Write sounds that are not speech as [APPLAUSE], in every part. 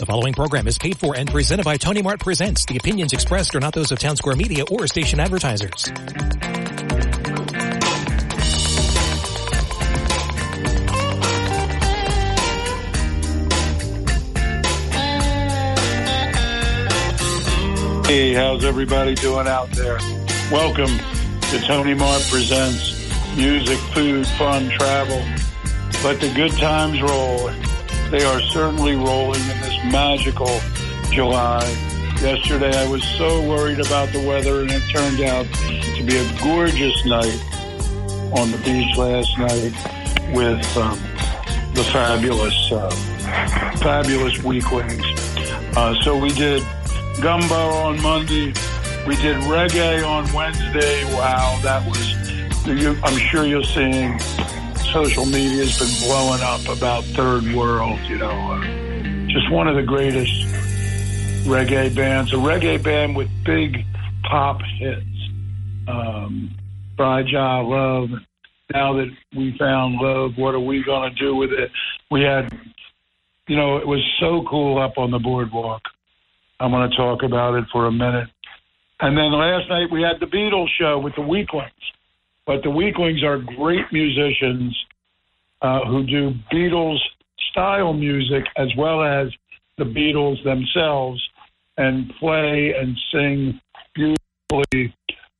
The following program is paid for and presented by Tony Mart Presents. The opinions expressed are not those of Town Square Media or station advertisers. Hey, how's everybody doing out there? Welcome to Tony Mart Presents Music, Food, Fun, Travel. Let the good times roll. They are certainly rolling in this magical July. Yesterday I was so worried about the weather and it turned out to be a gorgeous night on the beach last night with um, the fabulous, uh, fabulous Weeklings. Uh, so we did gumbo on Monday. We did reggae on Wednesday. Wow, that was, I'm sure you're seeing social media has been blowing up about third world, you know, uh, just one of the greatest reggae bands, a reggae band with big pop hits. Um, Fragile Love. Now that we found love, what are we going to do with it? We had, you know, it was so cool up on the boardwalk. I'm going to talk about it for a minute. And then last night we had the Beatles show with the Weeklings. But the Weeklings are great musicians uh, who do Beatles style music as well as the Beatles themselves and play and sing beautifully.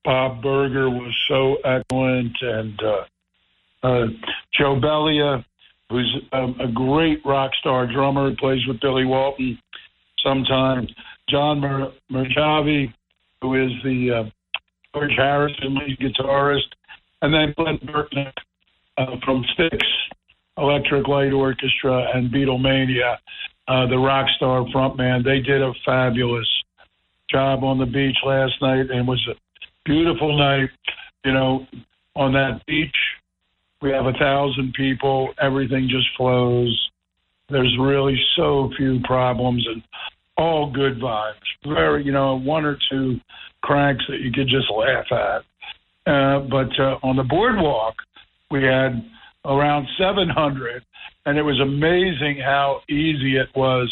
Bob Burger was so excellent, and uh, uh, Joe Bellia, who's a, a great rock star drummer, who plays with Billy Walton sometimes. John Merjave, who is the uh, George Harrison lead guitarist, and then Glenn Burtnik uh, from Styx, Electric Light Orchestra, and Beatlemania, uh, the rock star frontman. They did a fabulous job on the beach last night, and it was a beautiful night. You know, on that beach, we have a thousand people. Everything just flows. There's really so few problems and all good vibes. Very, you know, one or two cranks that you could just laugh at. Uh, but uh, on the boardwalk, we had around 700, and it was amazing how easy it was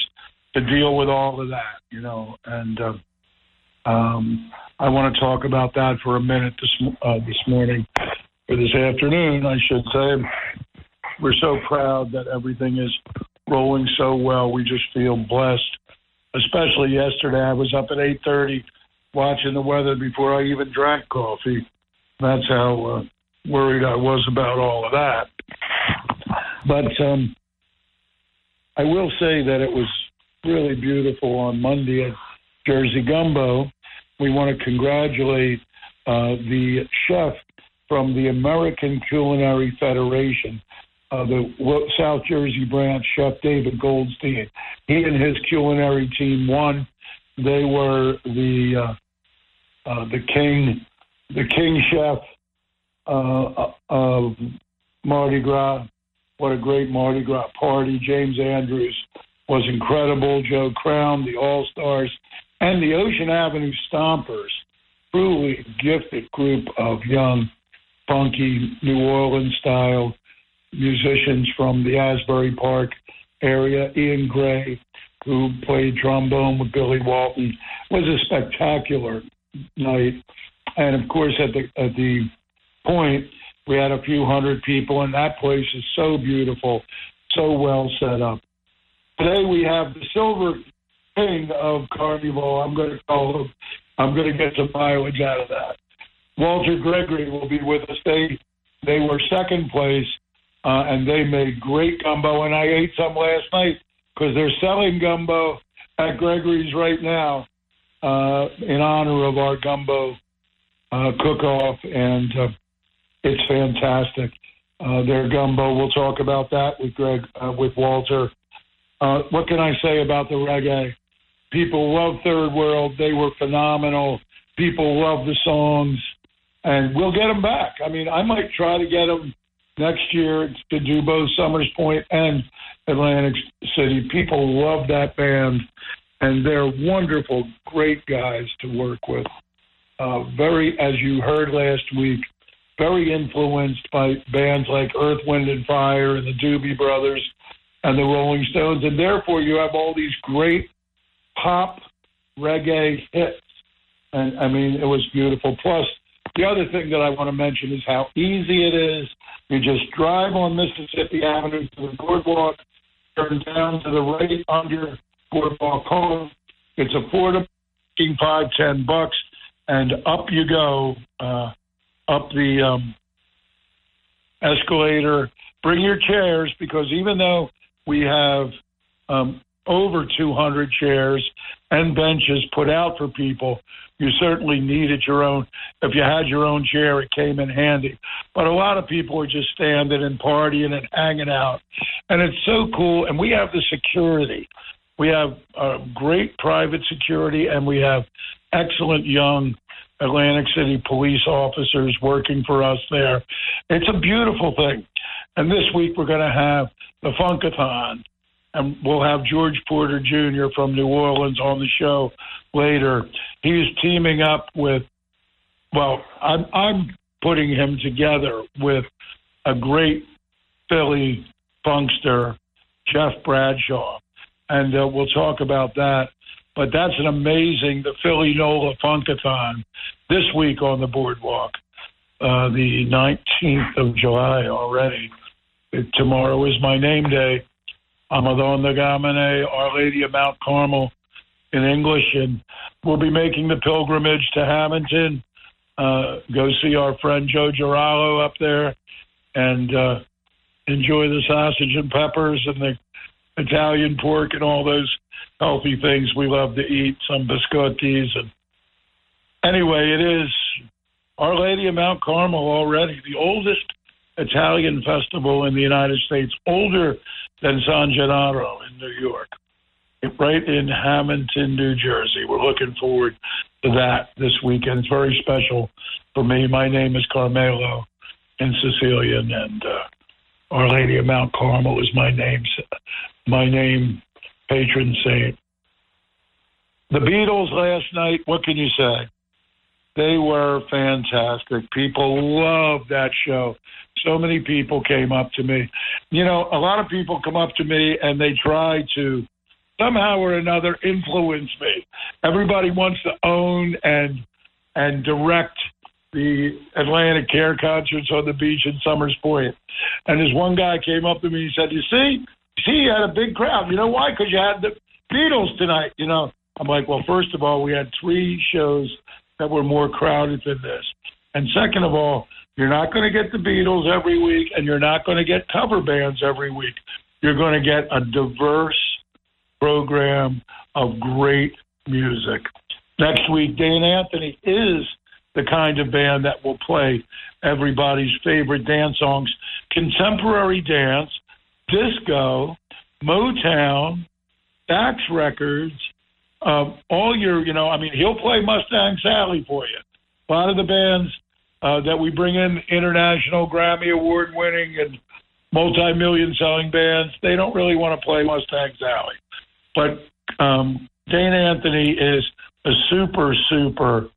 to deal with all of that, you know. And uh, um, I want to talk about that for a minute this uh, this morning, or this afternoon, I should say. We're so proud that everything is rolling so well. We just feel blessed. Especially yesterday, I was up at 8:30 watching the weather before I even drank coffee. That's how uh, worried I was about all of that. But um, I will say that it was really beautiful on Monday at Jersey Gumbo. We want to congratulate uh, the chef from the American Culinary Federation, uh, the South Jersey branch, Chef David Goldstein. He and his culinary team won. They were the uh, uh, the king, the king chef uh, of Mardi Gras. What a great Mardi Gras party! James Andrews was incredible. Joe Crown, the All Stars, and the Ocean Avenue Stompers. Truly gifted group of young, funky New Orleans style musicians from the Asbury Park area. Ian Gray, who played trombone with Billy Walton, was a spectacular night. And of course, at the at the point, we had a few hundred people, and that place is so beautiful, so well set up. Today we have the silver king of Carnival. I'm going to call him. I'm going to get some mileage out of that. Walter Gregory will be with us. They they were second place, uh, and they made great gumbo. And I ate some last night because they're selling gumbo at Gregory's right now uh, in honor of our gumbo uh, cook-off, and uh, it's fantastic. Uh, their gumbo. We'll talk about that with Greg, uh, with Walter. Uh, what can I say about the reggae? People love Third World. They were phenomenal. People love the songs, and we'll get them back. I mean, I might try to get them next year to do both Somers Point and Atlantic City. People love that band, and they're wonderful, great guys to work with. Uh, very, as you heard last week, very influenced by bands like Earth, Wind, and Fire and the Doobie Brothers and the Rolling Stones, and therefore you have all these great pop reggae hits. And I mean, it was beautiful. Plus, the other thing that I want to mention is how easy it is. You just drive on Mississippi Avenue to the boardwalk, turn down to the right under boardwalk home. It's affordable, five, ten bucks, and up you go, uh, up the um, escalator. Bring your chairs because even though we have um, over 200 chairs and benches put out for people. You certainly needed your own. If you had your own chair, it came in handy. But a lot of people are just standing and partying and hanging out. And it's so cool. And we have the security. We have uh, great private security, and we have excellent young Atlantic City police officers working for us there. It's a beautiful thing. And this week we're going to have the Funkathon and we'll have George Porter Jr. from New Orleans on the show later. He's teaming up with, well, I'm, I'm putting him together with a great Philly funkster, Jeff Bradshaw, and uh, we'll talk about that. But that's an amazing, the Philly NOLA Funkathon this week on the boardwalk, uh, the 19th of July already. Tomorrow is my name day Amadon Gamane, Our Lady of Mount Carmel in English, and we'll be making the pilgrimage to Hamilton. Uh, go see our friend Joe Girallo up there, and uh, enjoy the sausage and peppers and the Italian pork and all those healthy things we love to eat. Some biscottis and anyway, it is Our Lady of Mount Carmel already the oldest Italian festival in the United States, older than San Gennaro in New York, right in Hamilton, New Jersey. We're looking forward to that this weekend. It's very special for me. My name is Carmelo and Sicilian, and uh, Our Lady of Mount Carmel is my name, my name patron saint. The Beatles last night. What can you say? They were fantastic. People loved that show. So many people came up to me. You know, a lot of people come up to me and they try to somehow or another influence me. Everybody wants to own and and direct the AtlantiCare concerts on the beach in Somers Point. And this one guy came up to me and he said, "You see, see, you had a big crowd. You know why? Because you had the Beatles tonight. You know." I'm like, "Well, first of all, we had three shows that were more crowded than this. And second of all, you're not going to get the Beatles every week, and you're not going to get cover bands every week. You're going to get a diverse program of great music. Next week, Dane Anthony is the kind of band that will play everybody's favorite dance songs contemporary dance, disco, Motown, Stax Records, uh, all your, you know, I mean, he'll play Mustang Sally for you. A lot of the bands uh, that we bring in, international Grammy Award winning and multi million selling bands, they don't really want to play Mustang Sally. But um, Dane Anthony is a super, super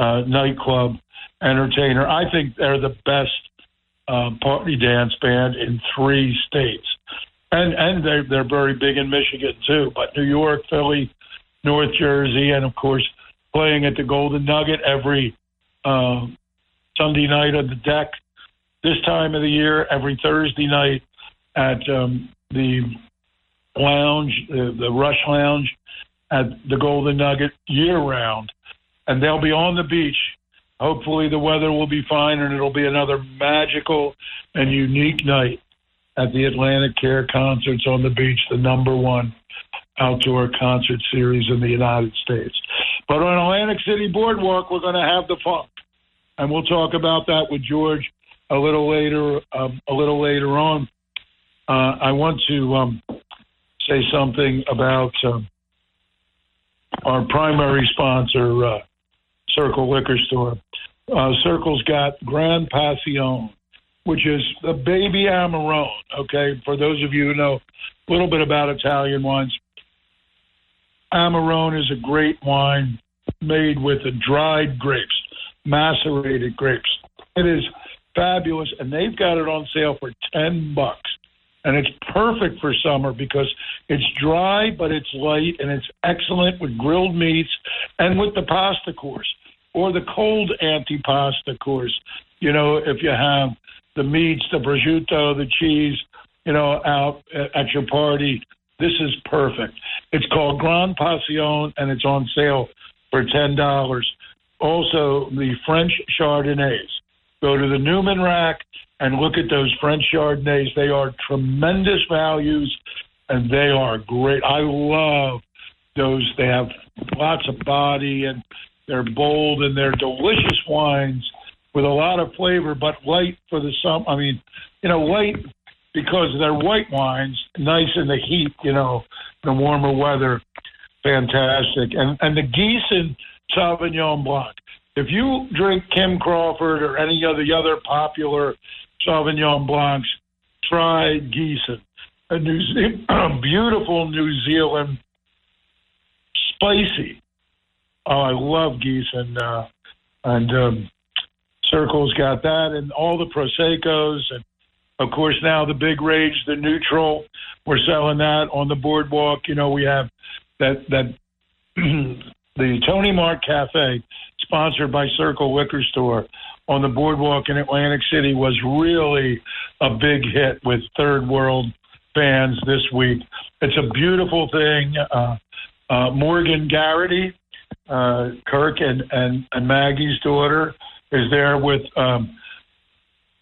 uh, nightclub entertainer. I think they're the best uh, party dance band in three states. And and they're they're very big in Michigan too, but New York, Philly, North Jersey, and of course playing at the Golden Nugget every uh, Sunday night on the deck. This time of the year, every Thursday night at um, the lounge, uh, the Rush Lounge at the Golden Nugget year round, and they'll be on the beach. Hopefully, the weather will be fine, and it'll be another magical and unique night at the AtlantiCare Concerts on the beach, the number one outdoor concert series in the United States. But on Atlantic City Boardwalk, we're going to have the funk, and we'll talk about that with George a little later. Um, a little later on, uh, I want to um, say something about um, our primary sponsor, uh, Circle Liquor Store. Uh, Circle's got Gran Passione, which is a baby Amarone. Okay, for those of you who know a little bit about Italian wines, Amarone is a great wine made with the dried grapes, macerated grapes. It is fabulous, and they've got it on sale for ten bucks. And it's perfect for summer because it's dry, but it's light, and it's excellent with grilled meats and with the pasta course or the cold antipasta course. You know, if you have the meats, the prosciutto, the cheese, you know, out at your party, this is perfect. It's called Gran Passione, and it's on sale for ten dollars. Also, the French Chardonnays. Go to the Newman rack and look at those French Chardonnays. They are tremendous values, and they are great. I love those. They have lots of body, and they're bold, and they're delicious wines with a lot of flavor, but light for the summer. I mean, you know, light because they're white wines, nice in the heat. You know, the warmer weather, fantastic. And and the Giesen Sauvignon Blanc. If you drink Kim Crawford or any of the other popular Sauvignon Blancs, try Giesen. A New Ze- [CLEARS THROAT] beautiful New Zealand, spicy. Oh, I love Giesen. Uh, and um, Circle's got that, and all the Proseccos, and of course now the big rage, the neutral. We're selling that on the boardwalk. You know, we have that that [CLEARS THROAT] the Tony Mart Cafe, sponsored by Circle Liquor Store on the boardwalk in Atlantic City, was really a big hit with third world fans this week. It's a beautiful thing. Uh, uh, Morgan Garrity, uh, Kirk and, and, and Maggie's daughter, is there with um,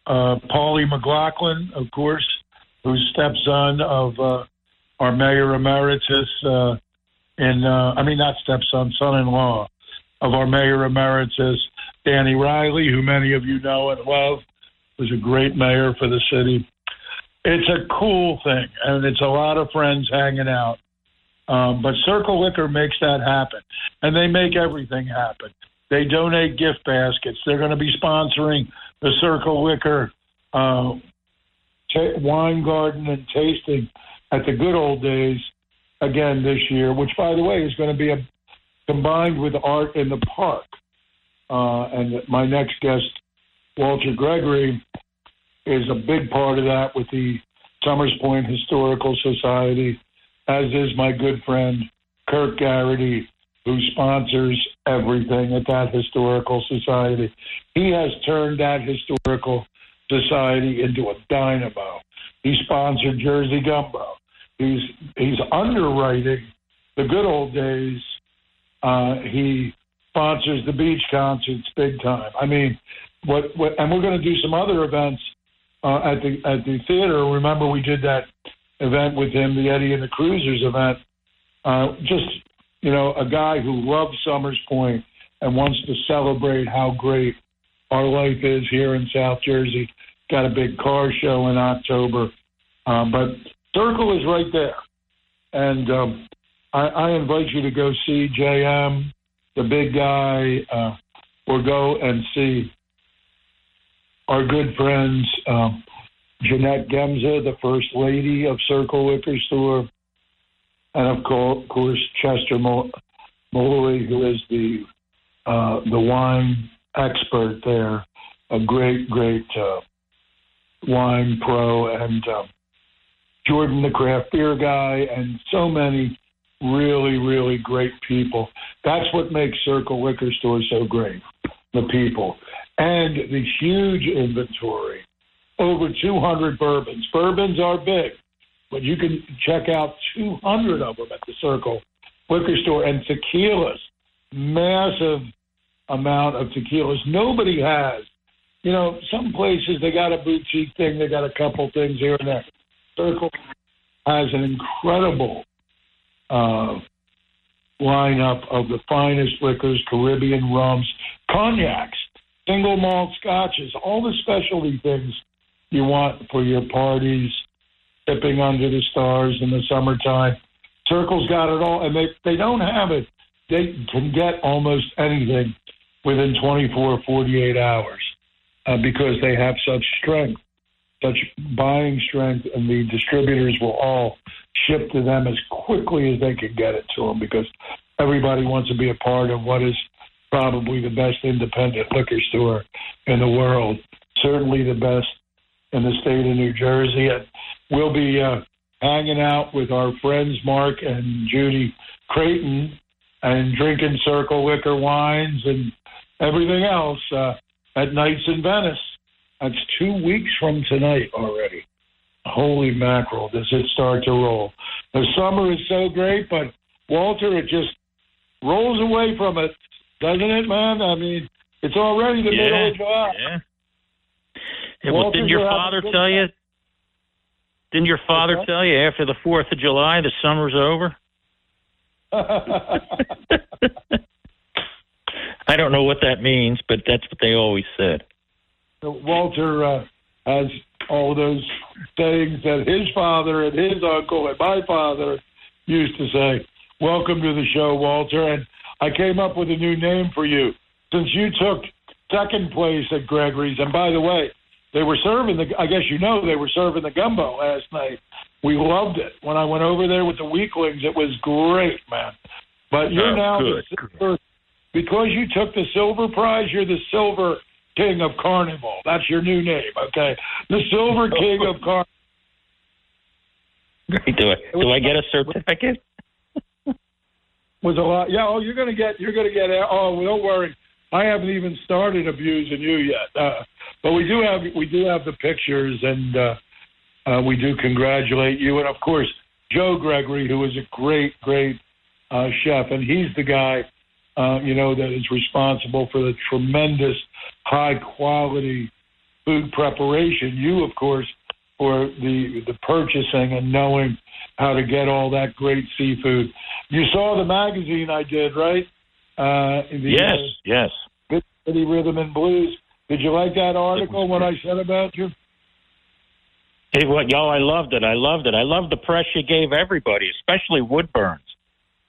uh, Paulie McLaughlin, of course, who's stepson of uh, our mayor emeritus. Uh, in uh, I mean not stepson, son-in-law of our mayor emeritus, Danny Riley, who many of you know and love, was a great mayor for the city. It's a cool thing, and it's a lot of friends hanging out. Um, but Circle Liquor makes that happen, and they make everything happen. They donate gift baskets. They're going to be sponsoring the Circle Liquor uh, t- wine garden and tasting at the good old days again this year, which, by the way, is going to be a, combined with art in the park. Uh, and my next guest, Walter Gregory, is a big part of that with the Somers Point Historical Society, as is my good friend Kirk Garrity, who sponsors everything at that historical society. He has turned that historical society into a dynamo. He sponsored Jersey Gumbo. He's he's underwriting the good old days. Uh, he sponsors the beach concerts big time. I mean, what, what and we're going to do some other events uh, at the at the theater. Remember, we did that event with him, the Eddie and the Cruisers event. Uh, just you know, a guy who loves Somers Point and wants to celebrate how great our life is here in South Jersey. Got a big car show in October, um, but Circle is right there, and um, I, I invite you to go see JM, the big guy, uh, or go and see our good friends um, Jeanette Gemza, the first lady of Circle Liquor Store, and of course Chester Malloy, who is the uh, the wine expert there, a great, great uh, wine pro, and uh, Jordan, the craft beer guy, and so many really, really great people. That's what makes Circle Liquor Store so great the people. And the huge inventory over 200 bourbons. Bourbons are big, but you can check out 200 of them at the Circle Liquor Store. And tequilas, massive amount of tequilas. Nobody has. You know, some places they got a boutique thing, they got a couple things here and there. Circle has an incredible uh, lineup of the finest liquors, Caribbean rums, cognacs, single malt scotches, all the specialty things you want for your parties sipping under the stars in the summertime. Circle's got it all, and they they don't have it. They can get almost anything within 24, 48 hours uh, because they have such strength, such buying strength, and the distributors will all ship to them as quickly as they can get it to them because everybody wants to be a part of what is probably the best independent liquor store in the world. Certainly the best in the state of New Jersey. And we'll be uh, hanging out with our friends Mark and Judy Creighton and drinking Circle Liquor wines and everything else uh, at Nights in Venice. That's two weeks from tonight already. Holy mackerel, does it start to roll? The summer is so great, but Walter, it just rolls away from it, doesn't it, man? I mean, it's already the yeah, middle of July. Yeah. Yeah well, didn't your father tell you? Didn't your father tell you after the Fourth of July the summer's over? [LAUGHS] I don't know what that means, but that's what they always said. Walter uh, has all those sayings that his father and his uncle and my father used to say. Welcome to the show, Walter. And I came up with a new name for you since you took second place at Gregory's. And by the way, they were serving the. I guess you know they were serving the gumbo last night. We loved it when I went over there with the Weeklings. It was great, man. But you're oh, now good. the silver, because you took the silver prize. You're the silver king of carnival. That's your new name, okay? The silver [LAUGHS] king of carnival. Great. Do I do I get a certificate? was a lot. Yeah. Oh, you're gonna get. You're gonna get. Oh, don't worry. I haven't even started abusing you yet. Uh, but we do have we do have the pictures, and uh, uh, we do congratulate you, and of course Joe Gregory, who is a great, great uh, chef, and he's the guy, uh, you know, that is responsible for the tremendous high quality food preparation. You, of course, for the the purchasing and knowing how to get all that great seafood. You saw the magazine I did, right? Uh, the, yes, yes. Big City Rhythm and Blues. Did you like that article? What I said about you? Hey, what, yo, I loved it. I loved it. I loved the press you gave everybody, especially Woodburns.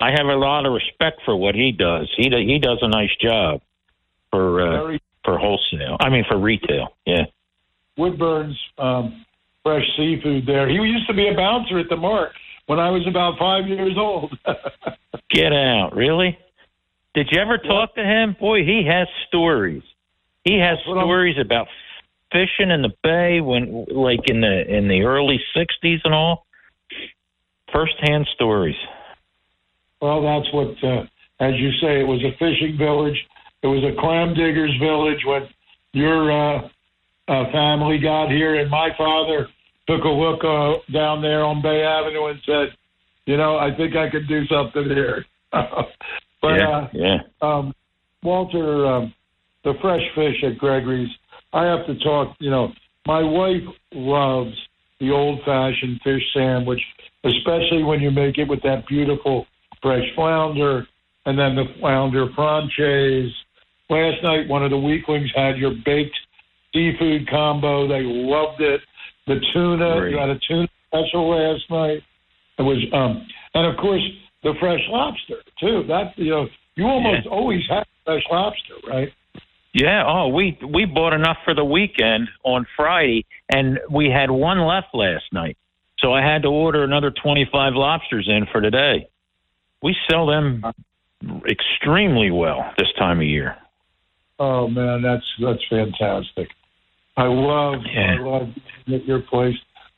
I have a lot of respect for what he does. He he does a nice job for uh, Very, for wholesale. I mean, for retail. Yeah. Woodburns um, fresh seafood there. He used to be a bouncer at the Mark when I was about five years old. [LAUGHS] Get out, really? Did you ever talk to him? Boy, he has stories. He has stories about fishing in the bay when, like in the in the early '60s and all. First hand stories. Well, that's what, uh, as you say, it was a fishing village. It was a clam diggers village when your uh, uh, family got here, and my father took a look uh, down there on Bay Avenue and said, "You know, I think I could do something here." [LAUGHS] but yeah, uh, yeah. Um, Walter, um, the fresh fish at Gregory's. I have to talk. You know, my wife loves the old-fashioned fish sandwich, especially when you make it with that beautiful fresh flounder and then the flounder française. Last night, one of the Weeklings had your baked seafood combo. They loved it. The tuna, Great. you had a tuna special last night. It was, um, and of course, the fresh lobster too. That you know, you almost Yeah. always have fresh lobster, right? Yeah. Oh, we we bought enough for the weekend on Friday, and we had one left last night. So I had to order another twenty-five lobsters in for today. We sell them extremely well this time of year. Oh man, that's that's fantastic. I love Yeah. I love at your place.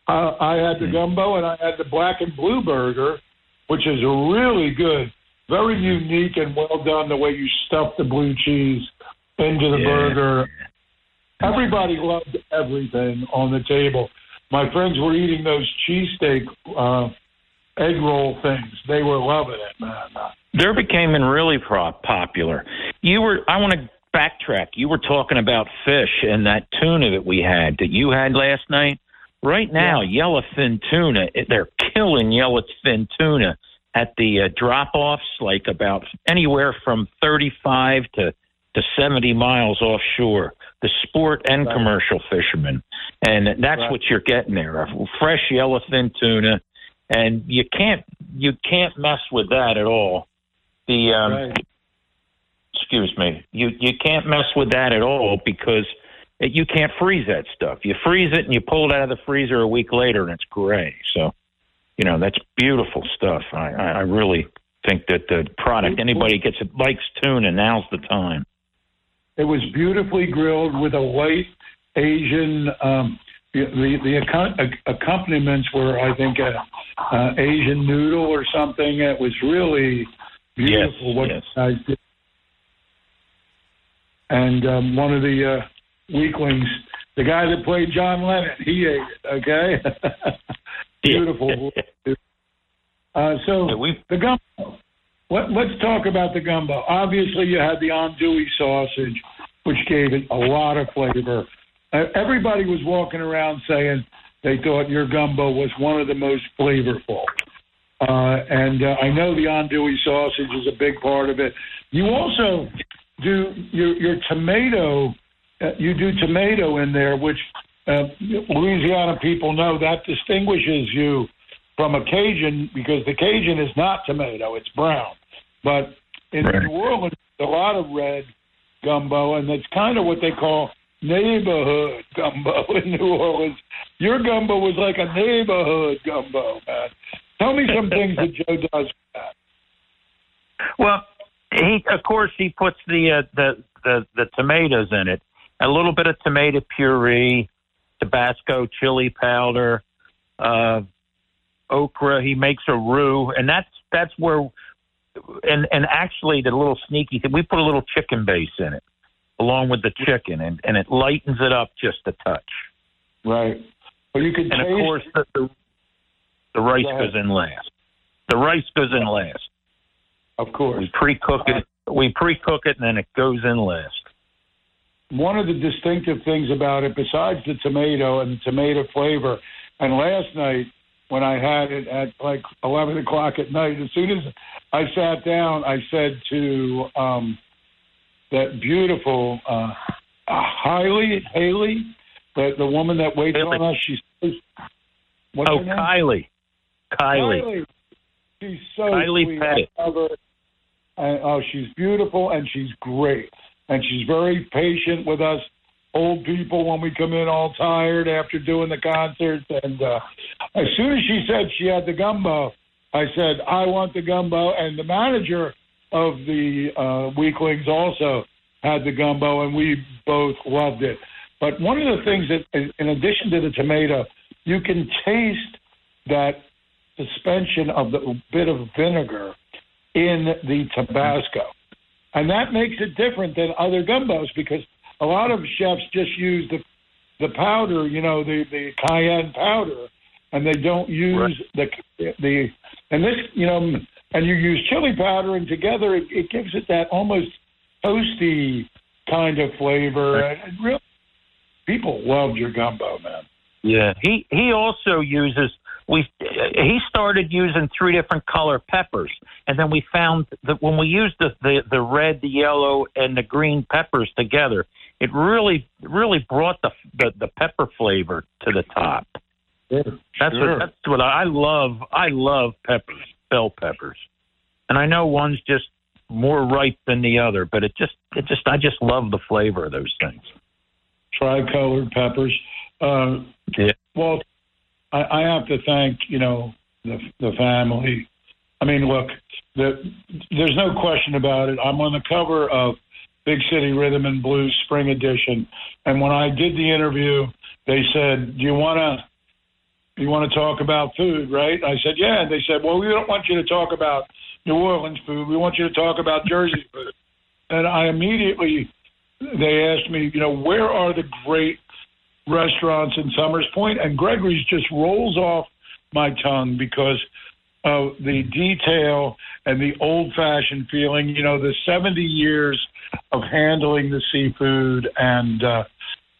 Uh, I had the Mm. gumbo and I had the black and blue burger, which is really good, very Mm-hmm. unique and well done. The way you stuff the blue cheese into the Yeah. burger. Everybody loved everything on the table. My friends were eating those cheesesteak uh, egg roll things. They were loving it, man. They're becoming really pro- popular. You were. I want to backtrack. You were talking about fish and that tuna that we had that you had last night. Right now, yellowfin tuna, they're killing yellowfin tuna at the uh, drop-offs, like about anywhere from thirty-five to to seventy miles offshore. the sport and Right. commercial fishermen, and that's Right. what you're getting there: a fresh yellowfin tuna, and you can't you can't mess with that at all. The um, Right. excuse me, you you can't mess with that at all because it, you can't freeze that stuff. You freeze it and you pull it out of the freezer a week later and it's gray. So, you know, that's beautiful stuff. I I, I really think that the product anybody gets it likes tuna. Now's the time. It was beautifully grilled with a light Asian. Um, the the, the ac- accompaniments were, I think, a, a Asian noodle or something. It was really beautiful Yes, what yes. guys did. And um, one of the uh, Weeklings, the guy that played John Lennon, he ate it. Okay, [LAUGHS] beautiful. [LAUGHS] Uh, so Yeah, the gumbo. Let, let's talk about the gumbo. Obviously, you had the andouille sausage, which gave it a lot of flavor. Uh, everybody was walking around saying they thought your gumbo was one of the most flavorful. Uh, and uh, I know the andouille sausage is a big part of it. You also do your your tomato. Uh, you do tomato in there, which uh, Louisiana people know that distinguishes you from a Cajun because the Cajun is not tomato; it's brown. But in Right. New Orleans, a lot of red gumbo, and it's kind of what they call neighborhood [LAUGHS] gumbo in New Orleans. Your gumbo was like a neighborhood gumbo, man. Tell me some things that Joe does with that. Well, he of course he puts the uh, the the the tomatoes in it. A little bit of tomato puree, Tabasco chili powder, uh, okra. He makes a roux, and that's that's where. And and actually, the little sneaky thing we put a little chicken base in it, along with the chicken, and and it lightens it up just a touch. Right. Well, you can And of course, the the, the rice Go goes in last. The rice goes in last. of course. We pre-cook it. Uh, we pre-cook it, and then it goes in last. one of the distinctive things about it, besides the tomato and the tomato flavor, and last night when I had it at like 11 o'clock at night, as soon as I sat down, I said to um, that beautiful uh, Hailey, Haley, the, the woman that waits Haley. on us, she says, what's Oh, her name? Kylie. Kylie. Kylie. She's so Kylie sweet. Pettit. I love her. And, oh, she's beautiful and she's great. And she's very patient with us old people when we come in all tired after doing the concerts. And uh, as soon as she said she had the gumbo, I said, I want the gumbo. And the manager of the uh, Weeklings also had the gumbo, and we both loved it. But one of the things that, in- addition to the tomato, you can taste that suspension of the bit of vinegar in the Tabasco. And that makes it different than other gumbos because a lot of chefs just use the the powder, you know, the the cayenne powder, and they don't use the the and this, you know, and you use chili powder, and together it, it gives it that almost toasty kind of flavor. And it really, people loved your gumbo, man. Yeah. He he also uses we he started using three different color peppers, and then we found that when we used the the, the red, the yellow, and the green peppers together, it really really brought the the, the pepper flavor to the top. That's Sure. what that's what I love. I love peppers, bell peppers, and I know one's just more ripe than the other, but it just it just I just love the flavor of those things. tricolored peppers. Uh, Yeah. Well, I, I have to thank you know the the family. I mean, look, the, there's no question about it. I'm on the cover of Big City Rhythm and Blues Spring Edition, and when I did the interview, they said, "Do you want to?" You want to talk about food, right? I said, yeah. And they said, well, we don't want you to talk about New Orleans food. We want you to talk about Jersey food. And I immediately they asked me, you know, where are the great restaurants in Somers Point? And Gregory's just rolls off my tongue because of the detail and the old fashioned feeling, you know, the 70 years of handling the seafood. And, uh,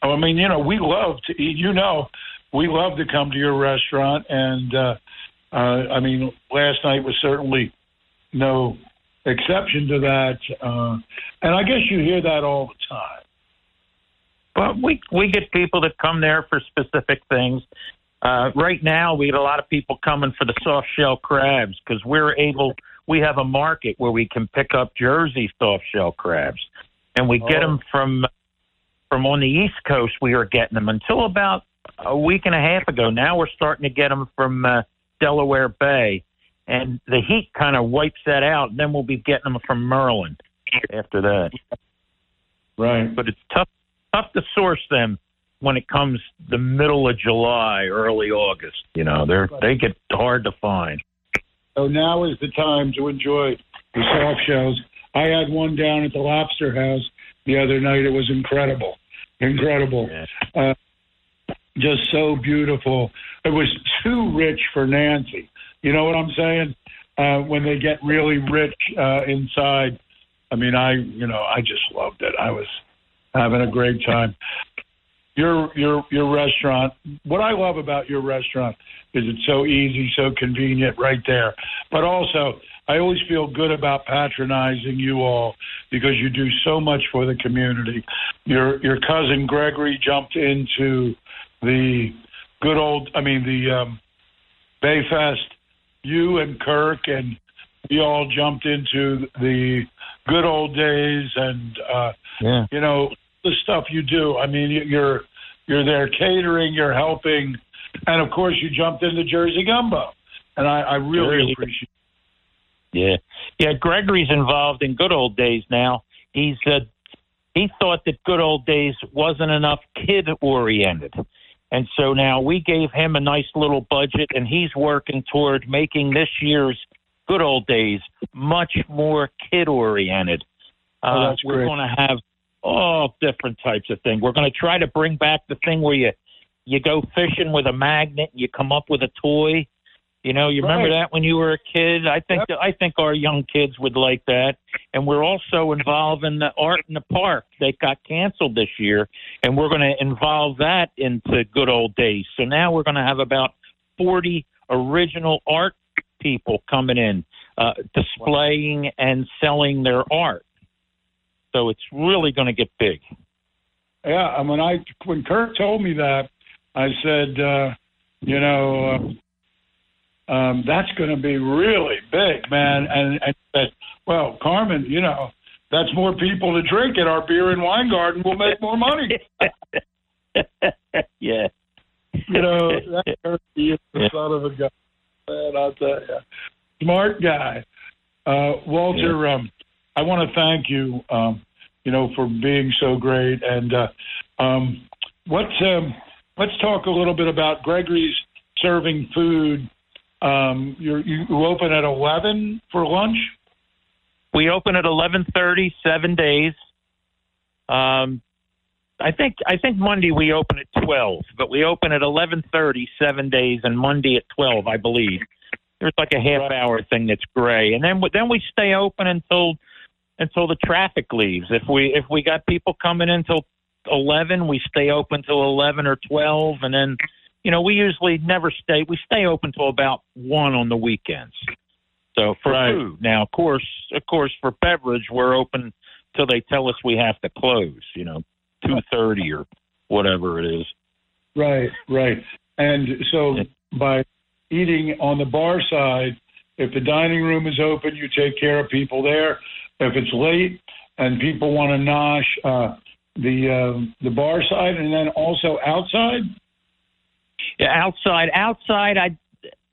I mean, you know, we love to eat, you know, we love to come to your restaurant. And, uh, uh, I mean, last night was certainly no exception to that. Uh, and I guess you hear that all the time. Well, we we get people that come there for specific things. Uh, right now, we get a lot of people coming for the soft shell crabs because we're able. We have a market where we can pick up Jersey soft shell crabs, and we get Oh. them from from on the East Coast. We were getting them until about a week and a half ago. Now we're starting to get them from uh, Delaware Bay, and the heat kind of wipes that out. And then we'll be getting them from Maryland after that. Right. But it's tough tough to source them when it comes the middle of July, early August. You know, they're they get hard to find. So now is the time to enjoy the soft shells. I had one down at the Lobster House the other night. It was incredible, incredible. Uh, just so beautiful. It was too rich for Nancy. You know what I'm saying? Uh, when they get really rich uh, inside. I mean, I you know I just loved it. I was having a great time. Your your your restaurant. What I love about your restaurant is it's so easy, so convenient, right there. But also, I always feel good about patronizing you all because you do so much for the community. Your your cousin Gregory jumped into the good old. I mean the um, Bayfest. You and Kirk and we all jumped into the good old days and. uh Yeah. you know the stuff you do. I mean, you- you're you're there catering, you're helping, and of course you jumped into Jersey Gumbo, and I, I really Jersey. appreciate. Yeah, yeah. Gregory's involved in good old days now. He's uh, he thought that good old days wasn't enough kid oriented, and so now we gave him a nice little budget, and he's working toward making this year's good old days much more kid oriented. Oh, Uh, that's we're going to have all different types of things. We're going to try to bring back the thing where you you go fishing with a magnet and you come up with a toy. You know, you remember that when you were a kid? I think I think our young kids would like that. And we're also involved in the art in the park. They got canceled this year, and we're going to involve that into good old days. So now we're going to have about forty original art people coming in, uh, displaying and selling their art. So it's really going to get big. Yeah, and when I when Kirk told me that, I said, uh, you know, uh, um, that's going to be really big, man. And, and said, well, Carmen, you know, that's more people to drink at our beer and wine garden. We'll make more money. [LAUGHS] yeah. you know, that [LAUGHS] Kirk is the Yeah. son of a gun, man. I'll tell you, smart guy. Uh, Walter, um, I want to thank you, um, you know, for being so great. And uh, um, what's um, let's talk a little bit about Gregory's serving food. Um, you're, you open at eleven for lunch. We open at eleven thirty, seven days. Um, I think I think Monday we open at twelve, but we open at eleven thirty, seven days, and Monday at twelve, I believe. There's like a half hour thing that's gray, and then then we stay open until until the traffic leaves. If we if we got people coming in till eleven, we stay open till eleven or twelve, and then you know we usually never stay. We stay open till about one on the weekends. So for Right. food, now of course, of course, for beverage, we're open till they tell us we have to close. You know, two thirty or whatever it is. Right, right. And so by eating on the bar side, if the dining room is open, you take care of people there. If it's late and people want to nosh, uh, the uh, the bar side, and then also outside. Yeah, outside, outside, I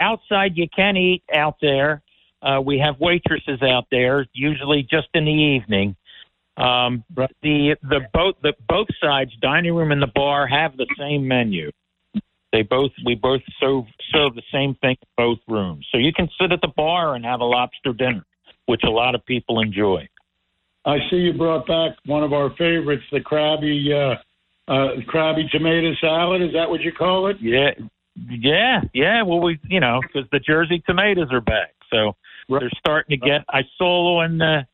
outside you can eat out there. Uh, we have waitresses out there, usually just in the evening. Um, Right. The the both the both sides, dining room and the bar, have the same menu. They both we both serve serve the same thing in both rooms, so you can sit at the bar and have a lobster dinner, which a lot of people enjoy. I see you brought back one of our favorites, the crabby uh, uh, crabby tomato salad. Is that what you call it? Yeah, yeah, yeah. Well, we you know because the Jersey tomatoes are back, so Right. they're starting to get. I saw on uh,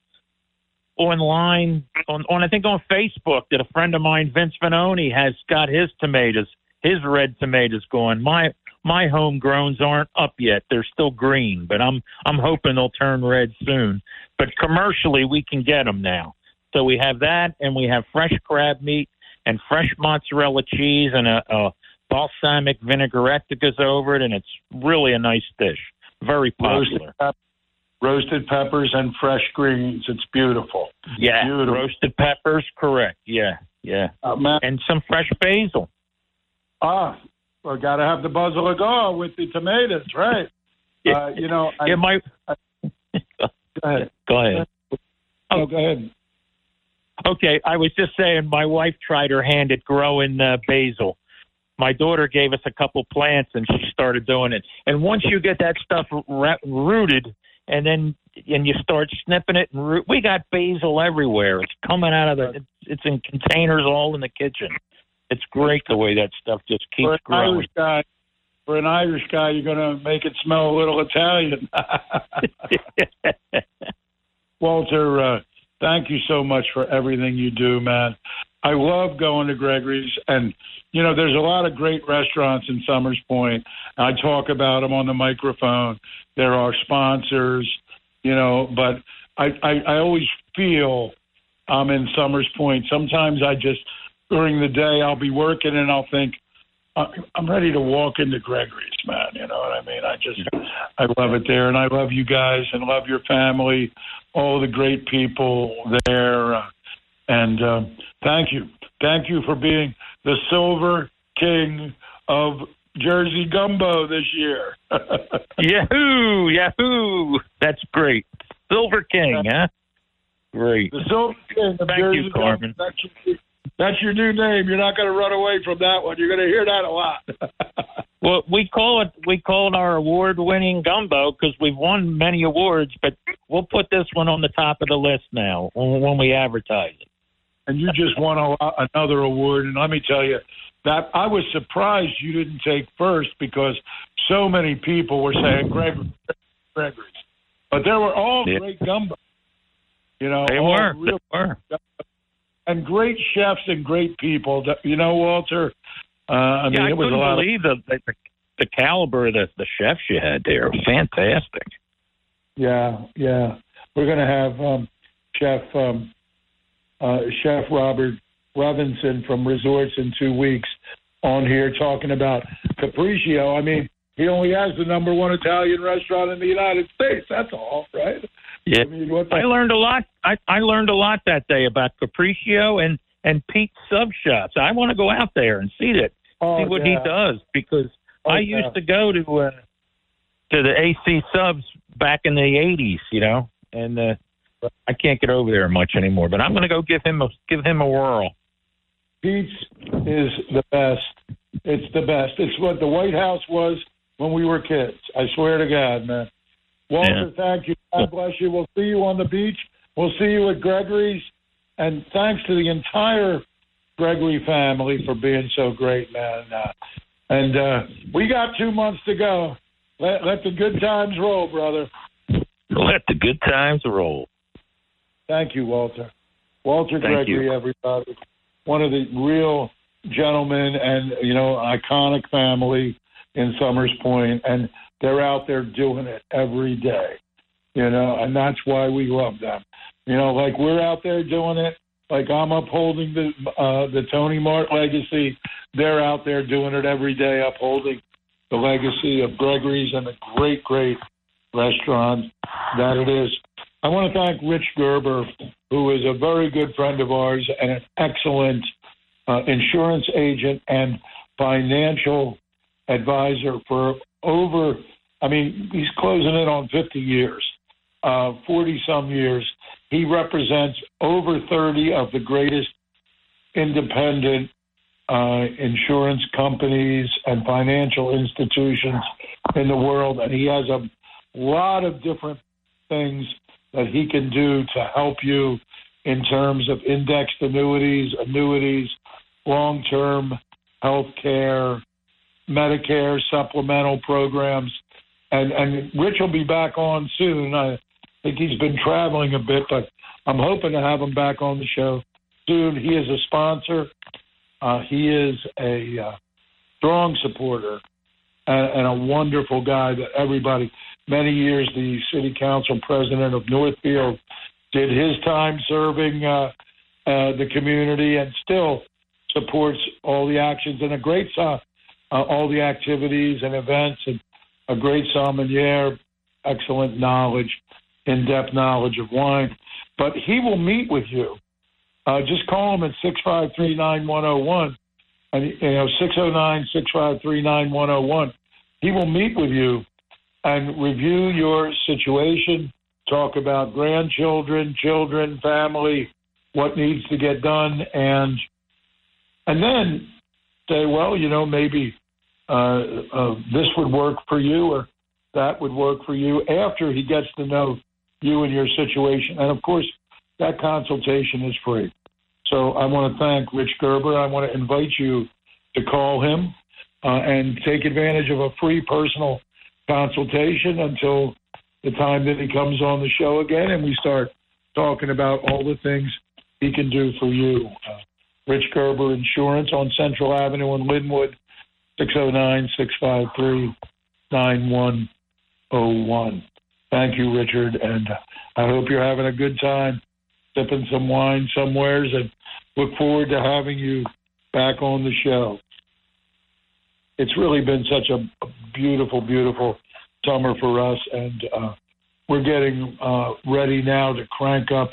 online on on I think on Facebook that a friend of mine, Vince Vanoni, has got his tomatoes, his red tomatoes going. My my homegrowns aren't up yet; they're still green, but I'm I'm hoping they'll turn red soon. But commercially, we can get them now. So we have that, and we have fresh crab meat, and fresh mozzarella cheese and a, a balsamic vinaigrette that goes over it, and it's really a nice dish. Very popular. Roasted, pep- roasted peppers and fresh greens. It's beautiful. Yeah, Beautiful. roasted peppers, correct. Yeah, yeah, Uh, man, and some fresh basil. ah, we got to have the basil with the tomatoes, right? Uh, you know, I, yeah, my [LAUGHS] go ahead. go ahead. Oh, go ahead. Okay, I was just saying, my wife tried her hand at growing uh, basil. My daughter gave us a couple plants, and she started doing it. And once you get that stuff ra- rooted, and then and you start snipping it, and root, we got basil everywhere. It's coming out of the. It's, it's in containers all in the kitchen. It's great the way that stuff just keeps For an growing. Irish guy, for an Irish guy, you're going to make it smell a little Italian. [LAUGHS] Walter, uh, thank you so much for everything you do, man. I love going to Gregory's, and you know, there's a lot of great restaurants in Somers Point. I talk about them on the microphone. There are sponsors, you know, but I, I, I always feel I'm in Somers Point. Sometimes I just during the day I'll be working and I'll think I'm ready to walk into Gregory's, man. You know what I mean? I just I love it there, and I love you guys and love your family, all the great people there, uh, and uh, thank you, thank you for being the Silver King of Jersey Gumbo this year. [LAUGHS] Yahoo! Yahoo! That's great. Silver King, huh? Great. The Silver King of Thank Jersey you, Carmen. Gumbo. That's your, new name. You're not going to run away from that one. You're going to hear that a lot. [LAUGHS] Well, we call it we call it our award-winning gumbo because we've won many awards, but we'll put this one on the top of the list now when, when we advertise it. and you just won a, another award. And let me tell you that I was surprised you didn't take first because so many people were saying Gregory, Gregory's, but there were all Yeah. great gumbo. You know, They were, real- they were. And great chefs and great people. That- You know, Walter. Uh, I mean, yeah, I it was a lot of believe the, the the caliber of the the chefs you had there. Fantastic. Yeah, yeah. We're going to have um, Chef um, uh, Chef Robert Robinson from Resorts in two weeks on here talking about Capriccio. I mean, he only has the number one Italian restaurant in the United States. That's all, right? Yeah. I mean, I learned a lot. I, I learned a lot that day about Capriccio and and Pete's Sub Shops. I want to go out there and see that, oh, see what yeah. he does because Oh, I yeah. used to go to uh, to the AC Subs back in the '80s, you know, and uh, I can't get over there much anymore. But I'm going to go give him a give him a whirl. Pete's is the best. It's the best. It's what the White House was when we were kids. I swear to God, man. Walter, thank you. God bless you. We'll see you on the beach. We'll see you at Gregory's. And thanks to the entire Gregory family for being so great, man. Uh, and uh, we got two months to go. Let, let the good times roll, brother. Let the good times roll. Thank you, Walter. Walter Thank Gregory, you. everybody. One of the real gentlemen and, you know, iconic family in Somers Point, and they're out there doing it every day, you know, and that's why we love them. You know, like we're out there doing it, like I'm upholding the uh, the Tony Mart legacy. They're out there doing it every day, upholding the legacy of Gregory's and the great, great restaurant that it is. I want to thank Rich Gerber, who is a very good friend of ours and an excellent uh, insurance agent and financial advisor for over, I mean, he's closing in on 50 years, uh, 40 some years. He represents over 30 of the greatest independent uh, insurance companies and financial institutions in the world, and he has a lot of different things that he can do to help you in terms of indexed annuities, annuities, long term health care, Medicare supplemental programs. And, and Rich will be back on soon. I think he's been traveling a bit, but I'm hoping to have him back on the show soon. He is a sponsor. Uh, he is a uh, strong supporter and, and a wonderful guy that everybody, many years the city council president of Northfield, did his time serving uh, uh, the community and still supports all the actions and a great uh, uh, all the activities and events and a great sommelier, excellent knowledge, in-depth knowledge of wine. But he will meet with you. Uh, just call him at six five three nine one zero one, and you know six zero nine six five three nine one zero one. He will meet with you and review your situation, talk about grandchildren, children, family, what needs to get done, and and then say, well, you know, maybe uh, uh, this would work for you or that would work for you after he gets to know you and your situation. And of course, that consultation is free. So I want to thank Rich Gerber. I want to invite you to call him uh, and take advantage of a free personal consultation until the time that he comes on the show again and we start talking about all the things he can do for you. Uh, Rich Gerber Insurance on Central Avenue in Linwood, 609 653 9101. Thank you, Richard, and I hope you're having a good time sipping some wine somewheres and look forward to having you back on the show. It's really been such a beautiful, beautiful summer for us, and uh, we're getting uh, ready now to crank up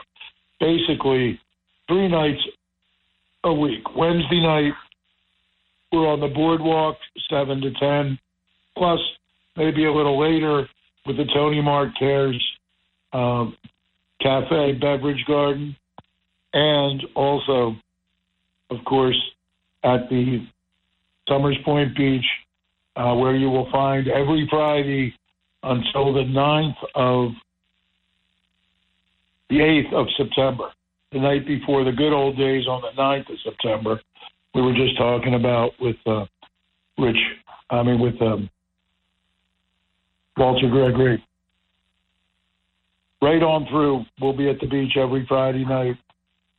basically three nights a week. Wednesday night, we're on the boardwalk, 7 to 10, plus maybe a little later with the Tony Mart Cares um, Cafe Beverage Garden, and also, of course, at the Somers Point Beach, uh, where you will find every Friday until the 9th of the 8th of September the night before the good old days on the 9th of September. We were just talking about with uh, Rich, I mean, with um, Walter Gregory. Right on through, we'll be at the beach every Friday night.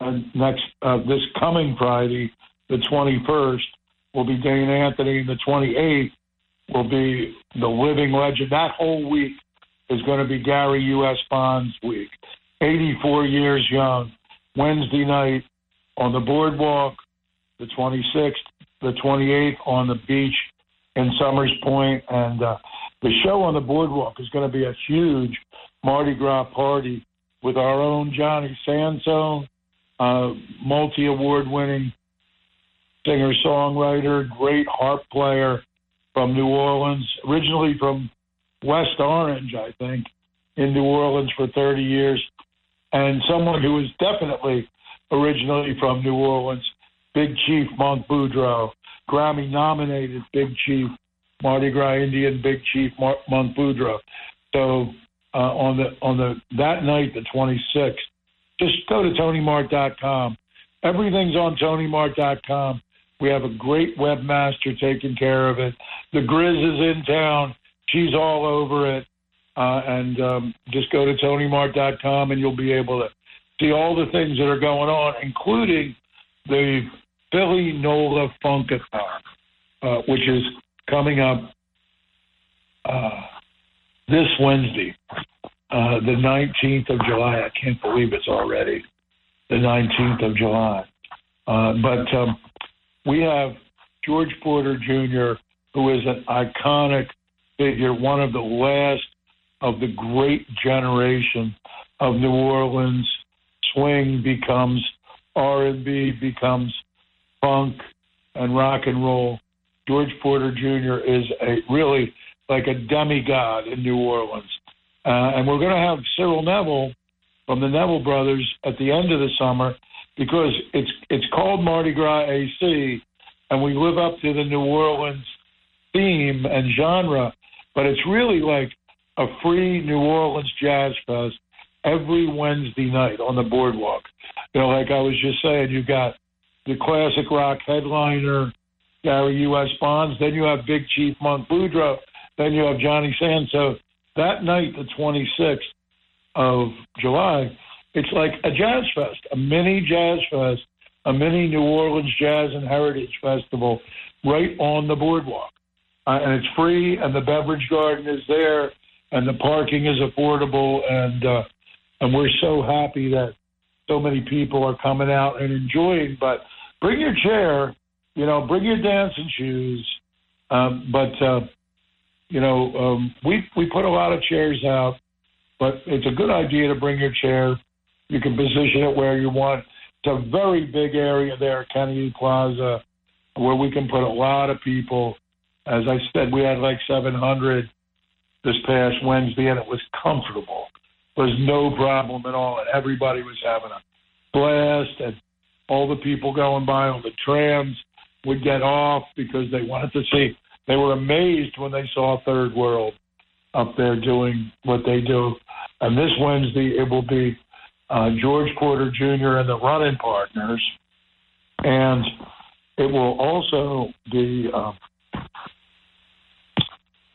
And next, uh, this coming Friday, the 21st, will be Dane Anthony. The 28th will be the living legend. That whole week is going to be Gary U.S. Bonds week. 84 years young. Wednesday night on the boardwalk, the 26th, the 28th on the beach in Somers Point, and uh, the show on the boardwalk is going to be a huge Mardi Gras party with our own Johnny Sansone, uh, multi award winning singer songwriter, great harp player from New Orleans, originally from West Orange, I think, in New Orleans for 30 years and someone who is definitely originally from New Orleans, Big Chief Monk Boudreaux, Grammy nominated Big Chief Mardi Gras Indian Big Chief Monk Boudreaux. So uh, on the on the that night, the 26th, just go to TonyMart.com. Everything's on TonyMart.com. We have a great webmaster taking care of it. The Grizz is in town. She's all over it. Uh, and um, just go to TonyMart.com and you'll be able to see all the things that are going on, including the Philly NOLA Funkathon, uh, which is coming up uh, this Wednesday, uh, the 19th of July. I can't believe it's already the 19th of July. Uh, but um, we have George Porter Jr., who is an iconic figure, one of the last of the great generation of New Orleans. Swing becomes R&B, becomes funk and rock and roll. George Porter Jr. is a really like a demigod in New Orleans. Uh, and we're going to have Cyril Neville from the Neville Brothers at the end of the summer because it's it's called Mardi Gras AC, and we live up to the New Orleans theme and genre, but it's really like a free New Orleans Jazz Fest every Wednesday night on the boardwalk. You know, like I was just saying, you got the classic rock headliner, Gary U.S. Bonds, then you have Big Chief Monk Boudreaux, then you have Johnny Sand. So that night, the 26th of July, it's like a jazz fest, a mini jazz fest, a mini New Orleans Jazz and Heritage Festival right on the boardwalk. Uh, and it's free, and the beverage garden is there and the parking is affordable, and uh, and we're so happy that so many people are coming out and enjoying. But bring your chair, you know, bring your dancing shoes. Um, but uh, you know, um, we we put a lot of chairs out, but it's a good idea to bring your chair. You can position it where you want. It's a very big area there Kennedy Plaza where we can put a lot of people. As I said, we had like 700 this past Wednesday, and it was comfortable. Was no problem at all, and everybody was having a blast. And all the people going by on the trams would get off because they wanted to see. They were amazed when they saw Third World up there doing what they do. And this Wednesday, it will be uh, George Porter Jr. and the Running Partners, and it will also be uh,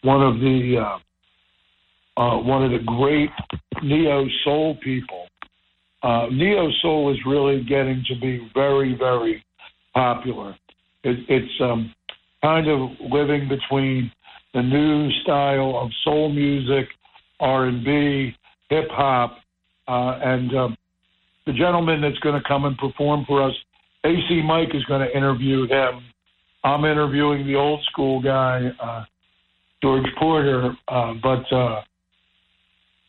one of the uh, uh, one of the great neo soul people. Uh, neo soul is really getting to be very, very popular. It, it's um, kind of living between the new style of soul music, R and B, hip hop, uh, and um, the gentleman that's going to come and perform for us, AC Mike, is going to interview him. I'm interviewing the old school guy, uh, George Porter, uh, but uh,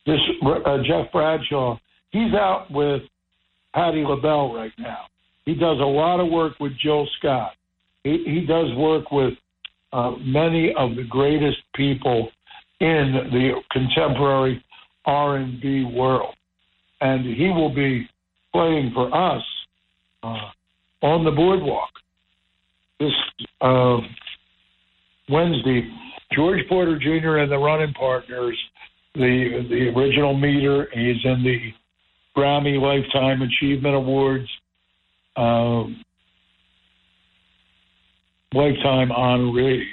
this uh, Jeff Bradshaw, he's out with Patti LaBelle right now. He does a lot of work with Jill Scott. He, he does work with uh, many of the greatest people in the contemporary R&B world, and he will be playing for us uh, on the boardwalk this uh, Wednesday. George Porter Jr. and the Running Partners the the original meter. He's in the Grammy Lifetime Achievement Awards. Uh, lifetime honoree.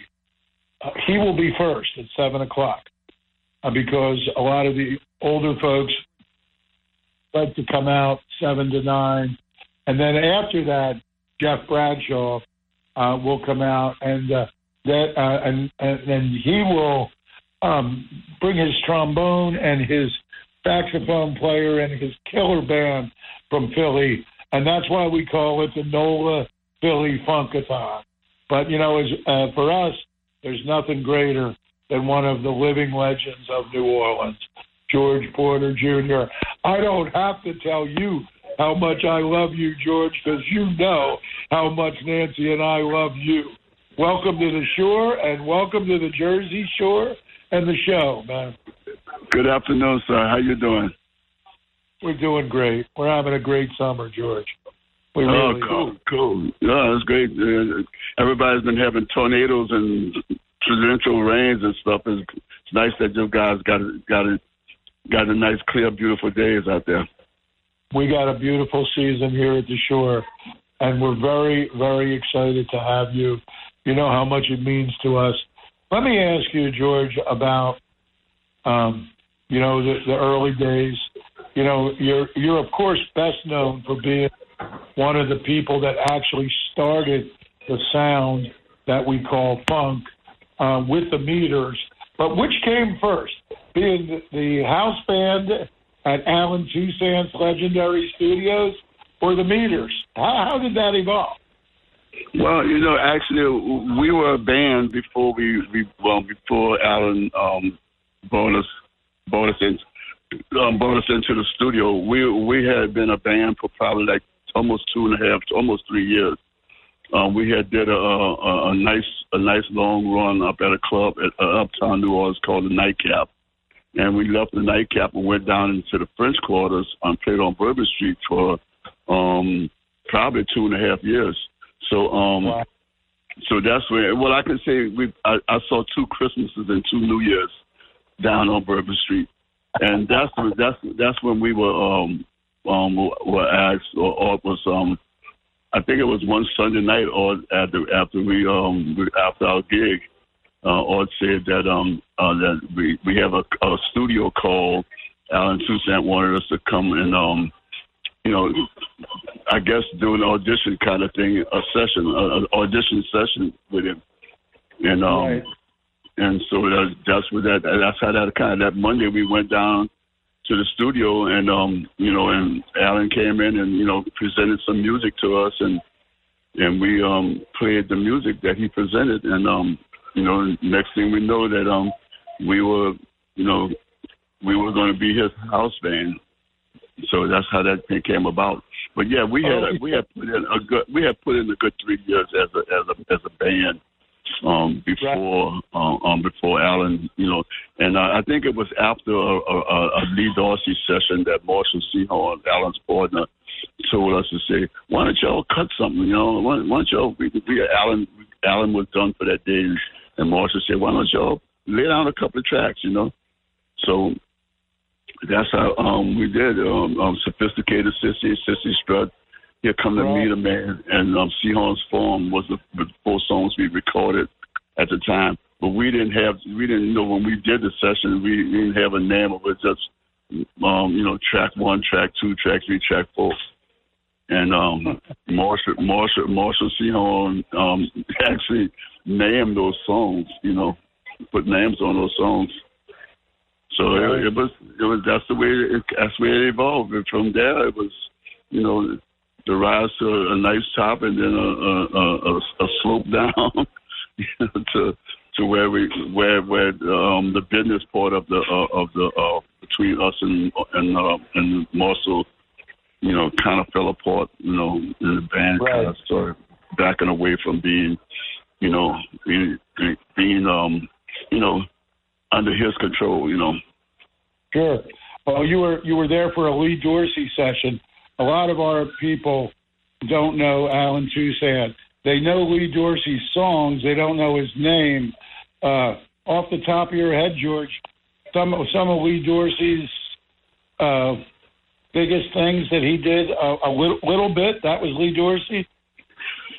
Uh, he will be first at seven o'clock uh, because a lot of the older folks like to come out seven to nine, and then after that, Jeff Bradshaw uh, will come out and uh, that uh, and, and and he will um, bring his trombone and his saxophone player and his killer band from Philly, and that's why we call it the NOLA Philly Funkathon. But you know, as uh, for us, there's nothing greater than one of the living legends of New Orleans, George Porter Jr. I don't have to tell you how much I love you, George, because you know how much Nancy and I love you. Welcome to the shore and welcome to the Jersey Shore and the show, man. Good afternoon, sir. How you doing? We're doing great. We're having a great summer, George. We oh, really cool, are. cool. Yeah, it's great. Uh, everybody's been having tornadoes and torrential rains and stuff. It's, it's nice that you guys got a, got a, got a nice, clear, beautiful days out there. We got a beautiful season here at the shore, and we're very, very excited to have you. You know how much it means to us let me ask you, George, about um, you know the, the early days. You know, you're you're of course best known for being one of the people that actually started the sound that we call funk uh, with the meters. But which came first, being the house band at Allen Toussaint's legendary studios, or the meters? How, how did that evolve? Well, you know, actually, we were a band before we, we well before Allen um, brought us brought us in um, brought us into the studio. We we had been a band for probably like almost two and a half, almost three years. Um, we had did a, a, a nice a nice long run up at a club at uh, uptown New Orleans called the Nightcap, and we left the Nightcap and went down into the French Quarters and played on Bourbon Street for um, probably two and a half years. So um, wow. so that's where. Well, I can say we. I, I saw two Christmases and two New Years down on Bourbon Street, and that's when, that's that's when we were um um were asked or, or was um I think it was one Sunday night or after after we um after our gig, uh, Ord said that um uh, that we we have a, a studio call. Allen Toussaint wanted us to come and um you know, I guess do an audition kind of thing, a session, an audition session with him, and um, right. and so that, that's what that that's how that kind of that Monday we went down to the studio and um, you know, and Allen came in and you know presented some music to us and and we um, played the music that he presented, and um, you know, next thing we know that um, we were, you know, we were going to be his house band. So that's how that thing came about. But yeah, we had we had put in a good we had put in a good three years as a as a as a band um, before right. um, um, before Allen, you know, and uh, I think it was after a, a, a Lee Dorsey session that Marshall Sehorn, Allen's partner, told us to say, "Why don't y'all cut something? You know, why, why don't y'all?" We, we Allen Allen was done for that day, and Marshall said, "Why don't y'all lay down a couple of tracks?" You know, so that's how um, we did. Um, um, Sophisticated Cissy, Cissy Strut here come to right. meet a man, and um, Sehorn's Farm was the, the four songs we recorded at the time. But we didn't have, we didn't know when we did the session, we didn't have a name of it. Just, um, you know, track one, track two, track three, track four. And um, [LAUGHS] Marshall, Marshall, Marshall Sehorn um, [LAUGHS] actually named those songs. You know, put names on those songs. So it, it was, it was. That's the way. It, that's the way it evolved. And from there, it was, you know, the rise to a nice top and then a, a, a, a slope [LAUGHS] down to to where we where where um, the business part of the uh, of the uh, between us and and uh, and Marshall, you know, kind of fell apart. You know, and the band right. kind of started backing away from being, you know, being, being um, you know, under his control. You know. Sure. Well, you were you were there for a Lee Dorsey session a lot of our people don't know Allen Toussaint. They know Lee Dorsey's songs. They don't know his name. Uh, off the top of your head, George, some some of Lee Dorsey's uh, biggest things that he did uh, a little, little bit. That was Lee Dorsey.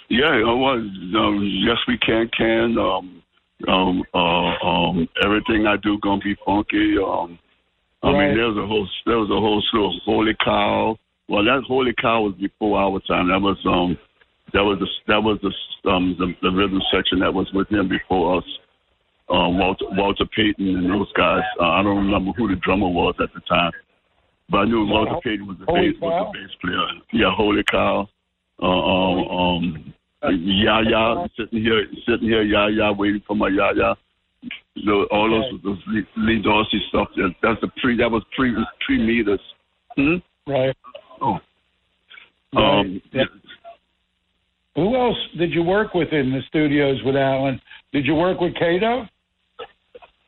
Yeah, it was. Um, yes, we can. Can um, um, uh, um, everything I do gonna be funky. Um, I right. mean, there's a whole there was a whole slew of holy cow. Well, that Holy Cow was before our time. That was um, that was the that was the um the, the rhythm section that was with him before us. Um, Walter Walter Payton and those guys. Uh, I don't remember who the drummer was at the time, but I knew Walter Payton was the bass was the bass player. Yeah, Holy Cow. Uh, um, um, yeah, yeah, sitting here, sitting here, yeah, yeah, waiting for my yeah, yeah. So all those, those Lee, Dorsey stuff. That, that's the pre. That was pre pre meters. Hmm? Right. Oh. Um, yeah. Who else did you work with in the studios with Allen? Did you work with Kato?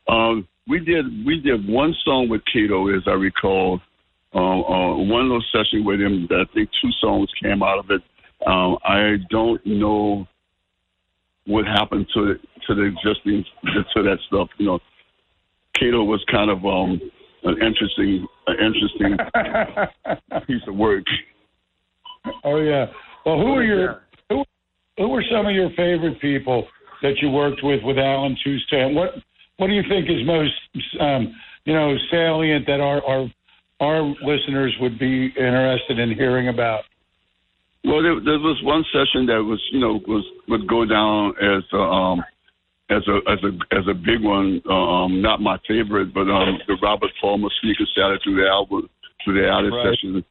Um, we did. We did one song with Kato, as I recall. Um, uh, one little session with him. I think two songs came out of it. Um, I don't know what happened to to the existing to that stuff. You know, Kato was kind of um, an interesting, an interesting [LAUGHS] piece of work. Oh yeah. Well, who are your who who were some of your favorite people that you worked with with Allen Toussaint? What what do you think is most um, you know salient that our our our listeners would be interested in hearing about? Well, there, there was one session that was you know was would go down as uh, um, as a as a as a big one. Um, not my favorite, but um, the Robert Palmer Sneakin' Sally through the album through the outer right. session.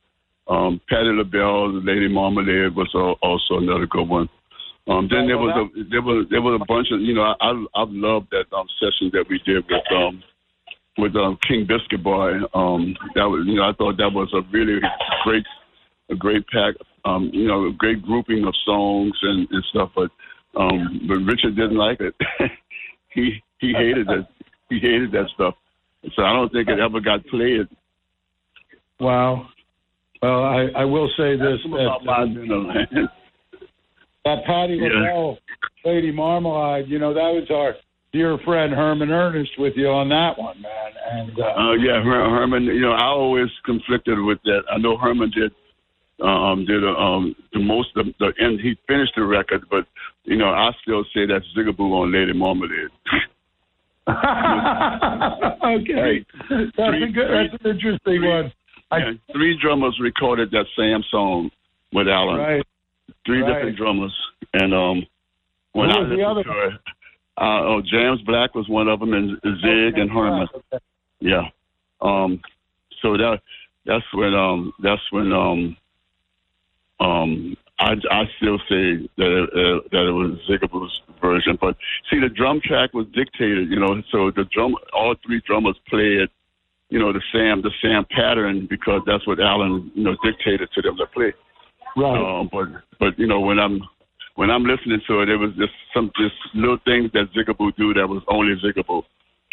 Um, Patti LaBelle, the Lady Marmalade was also another good one. Um, then there was a there was there was a bunch of you know I I loved that um, session that we did with um with um, King Biscuit Boy. Um, that was you know I thought that was a really great a great pack um, you know a great grouping of songs and, and stuff. But um, but Richard didn't like it. [LAUGHS] he he hated it. He hated that stuff. So I don't think it ever got played. Wow. Well, I, I will say this: that, uh, [LAUGHS] that Patti yeah. LaBelle, Lady Marmalade, you know, that was our dear friend Herman Ernest with you on that one, man. And uh, uh yeah, Herman. You know, I always conflicted with that. I know Herman did um, did a, um, the most the, the and he finished the record, but you know I still say that's Zigaboo on Lady Marmalade. [LAUGHS] okay, that's three, a good, that's an interesting three, one. I, yeah, three drummers recorded that same song with Allen. Right. Three right. different drummers, and um, when Who I the other? to it, uh, oh, James Black was one of them, and Zig okay. and Herman. Okay. Yeah. Um, so that that's when um that's when um um, I, I still say that it, uh, that it was Zigaboo's version. But see, the drum track was dictated, you know. So the drum, all three drummers played, you know, the same the same pattern because that's what Allen, you know, dictated to them to play. Right. Um, but but you know when I'm when I'm listening to it, it was just some just little things that Zigaboo do that was only Zigaboo,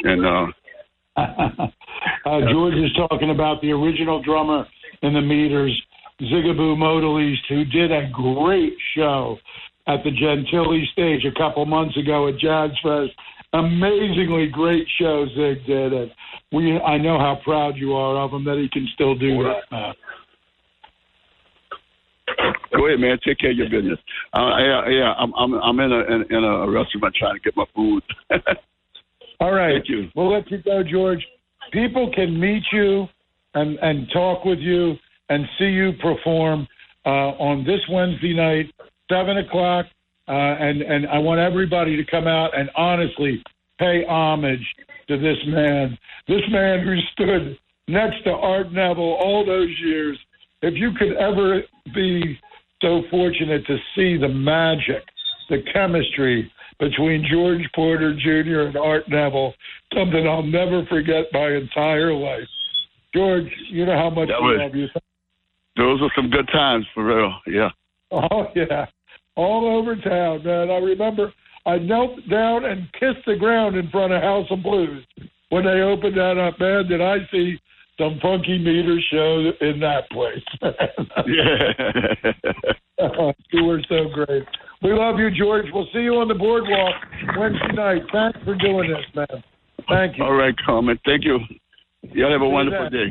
and uh, [LAUGHS] uh, George is talking about the original drummer in the Meters, Zigaboo Modeliste, who did a great show at the Gentilly stage a couple months ago at Jazz Fest. Amazingly great show Zig did, and we I know how proud you are of him that he can still do that. Go ahead, man. Take care of your business. Uh, yeah, yeah. I'm I'm I'm in a in, in a restaurant trying to get my food. [LAUGHS] All right. Thank you. We'll let you go, George. People can meet you and and talk with you and see you perform uh, on this Wednesday night, seven o'clock. Uh, and and I want everybody to come out and honestly pay homage to this man. This man who stood next to Art Neville all those years. If you could ever be so fortunate to see the magic, the chemistry between George Porter Jr. and Art Neville, something I'll never forget my entire life. George, you know how much That I was- love you. Those were some good times for real. Yeah. Oh yeah, all over town, man. I remember I knelt down and kissed the ground in front of House of Blues when they opened that up. Man, did I see some funky meter show in that place? [LAUGHS] Yeah. [LAUGHS] Oh, you were so great. We love you, George. We'll see you on the boardwalk Wednesday night. Thanks for doing this, man. Thank you. All right, Carmen. Thank you. Y'all have a wonderful day.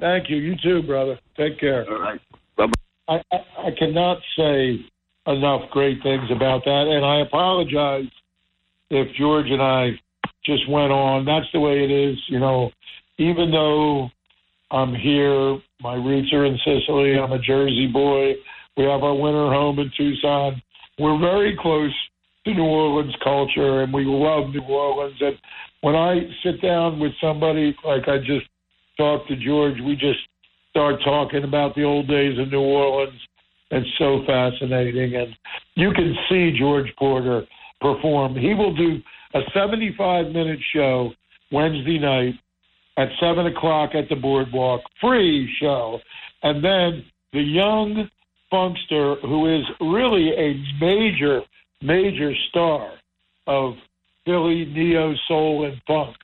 Thank you. You too, brother. Take care. All right. I, I, I cannot say enough great things about that, and I apologize if George and I just went on. That's the way it is, you know. Even though I'm here, my roots are in Sicily. I'm a Jersey boy. We have our winter home in Tucson. We're very close to New Orleans culture, and we love New Orleans. And when I sit down with somebody like I just talked to George, we just start talking about the old days of New Orleans. It's so fascinating. And you can see George Porter perform. He will do a 75 minute show Wednesday night at 7 o'clock at the boardwalk, free show. And then the young funkster, who is really a major, major star of Philly neo soul and funk,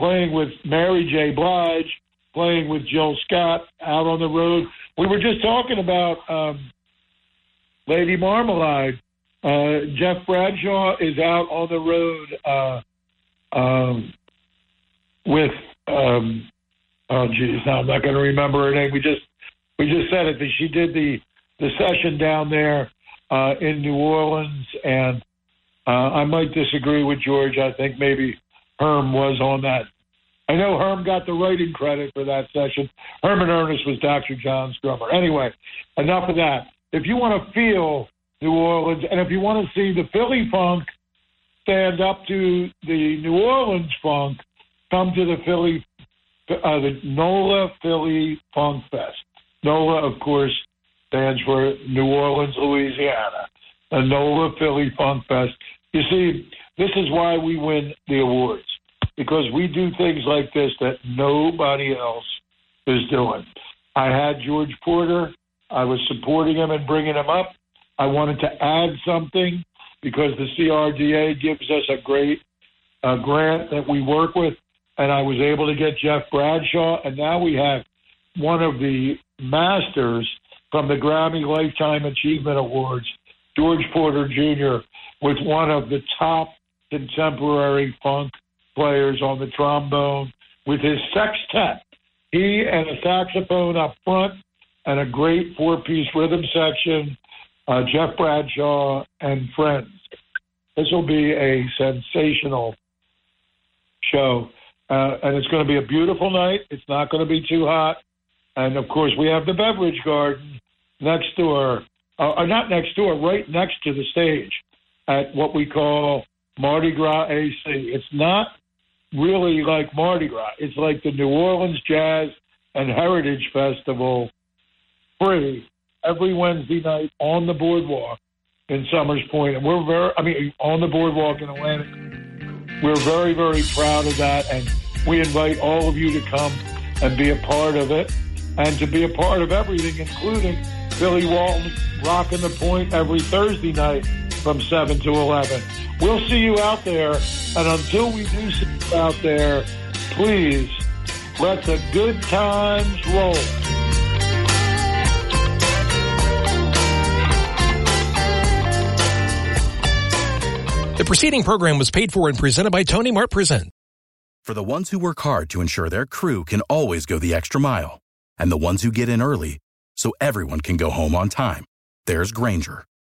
playing with Mary J. Blige, playing with Jill Scott out on the road. We were just talking about um, Lady Marmalade. Uh, Jeff Bradshaw is out on the road uh, um, with. Um, oh, geez, now I'm not going to remember her name. We just we just said it. that She did the the session down there uh, in New Orleans, and uh, I might disagree with George. I think maybe Herm was on that. I know Herm got the writing credit for that session. Herman Ernest was Dr. John's drummer. Anyway, enough of that. If you want to feel New Orleans, and if you want to see the Philly funk stand up to the New Orleans funk, come to the Philly, uh, the NOLA Philly Funk Fest. NOLA, of course, stands for New Orleans, Louisiana. The NOLA Philly Funk Fest. You see, this is why we win the awards because we do things like this that nobody else is doing. I had George Porter. I was supporting him and bringing him up. I wanted to add something because the CRDA gives us a great uh, grant that we work with, and I was able to get Jeff Bradshaw, and now we have one of the masters from the Grammy Lifetime Achievement Awards, George Porter Jr., with one of the top contemporary funk players on the trombone with his sextet. He and a saxophone up front and a great four piece rhythm section, uh, Jeff Bradshaw and friends. This will be a sensational show. Uh, and it's going to be a beautiful night. It's not going to be too hot. And of course, we have the beverage garden next door, uh, uh, not next door, right next to the stage at what we call Mardi Gras AC. It's not really like Mardi Gras. It's like the New Orleans Jazz and Heritage Festival free every Wednesday night on the boardwalk in Somers Point, and we're very, I mean, on the boardwalk in Atlantic. We're very, very proud of that, and we invite all of you to come and be a part of it, and to be a part of everything, including Billy Walton rocking the point every Thursday night from 7 to 11. We'll see you out there, and until we do see you out there, please let the good times roll. The preceding program was paid for and presented by Tony Mart Present. For the ones who work hard to ensure their crew can always go the extra mile, and the ones who get in early so everyone can go home on time, there's Grainger,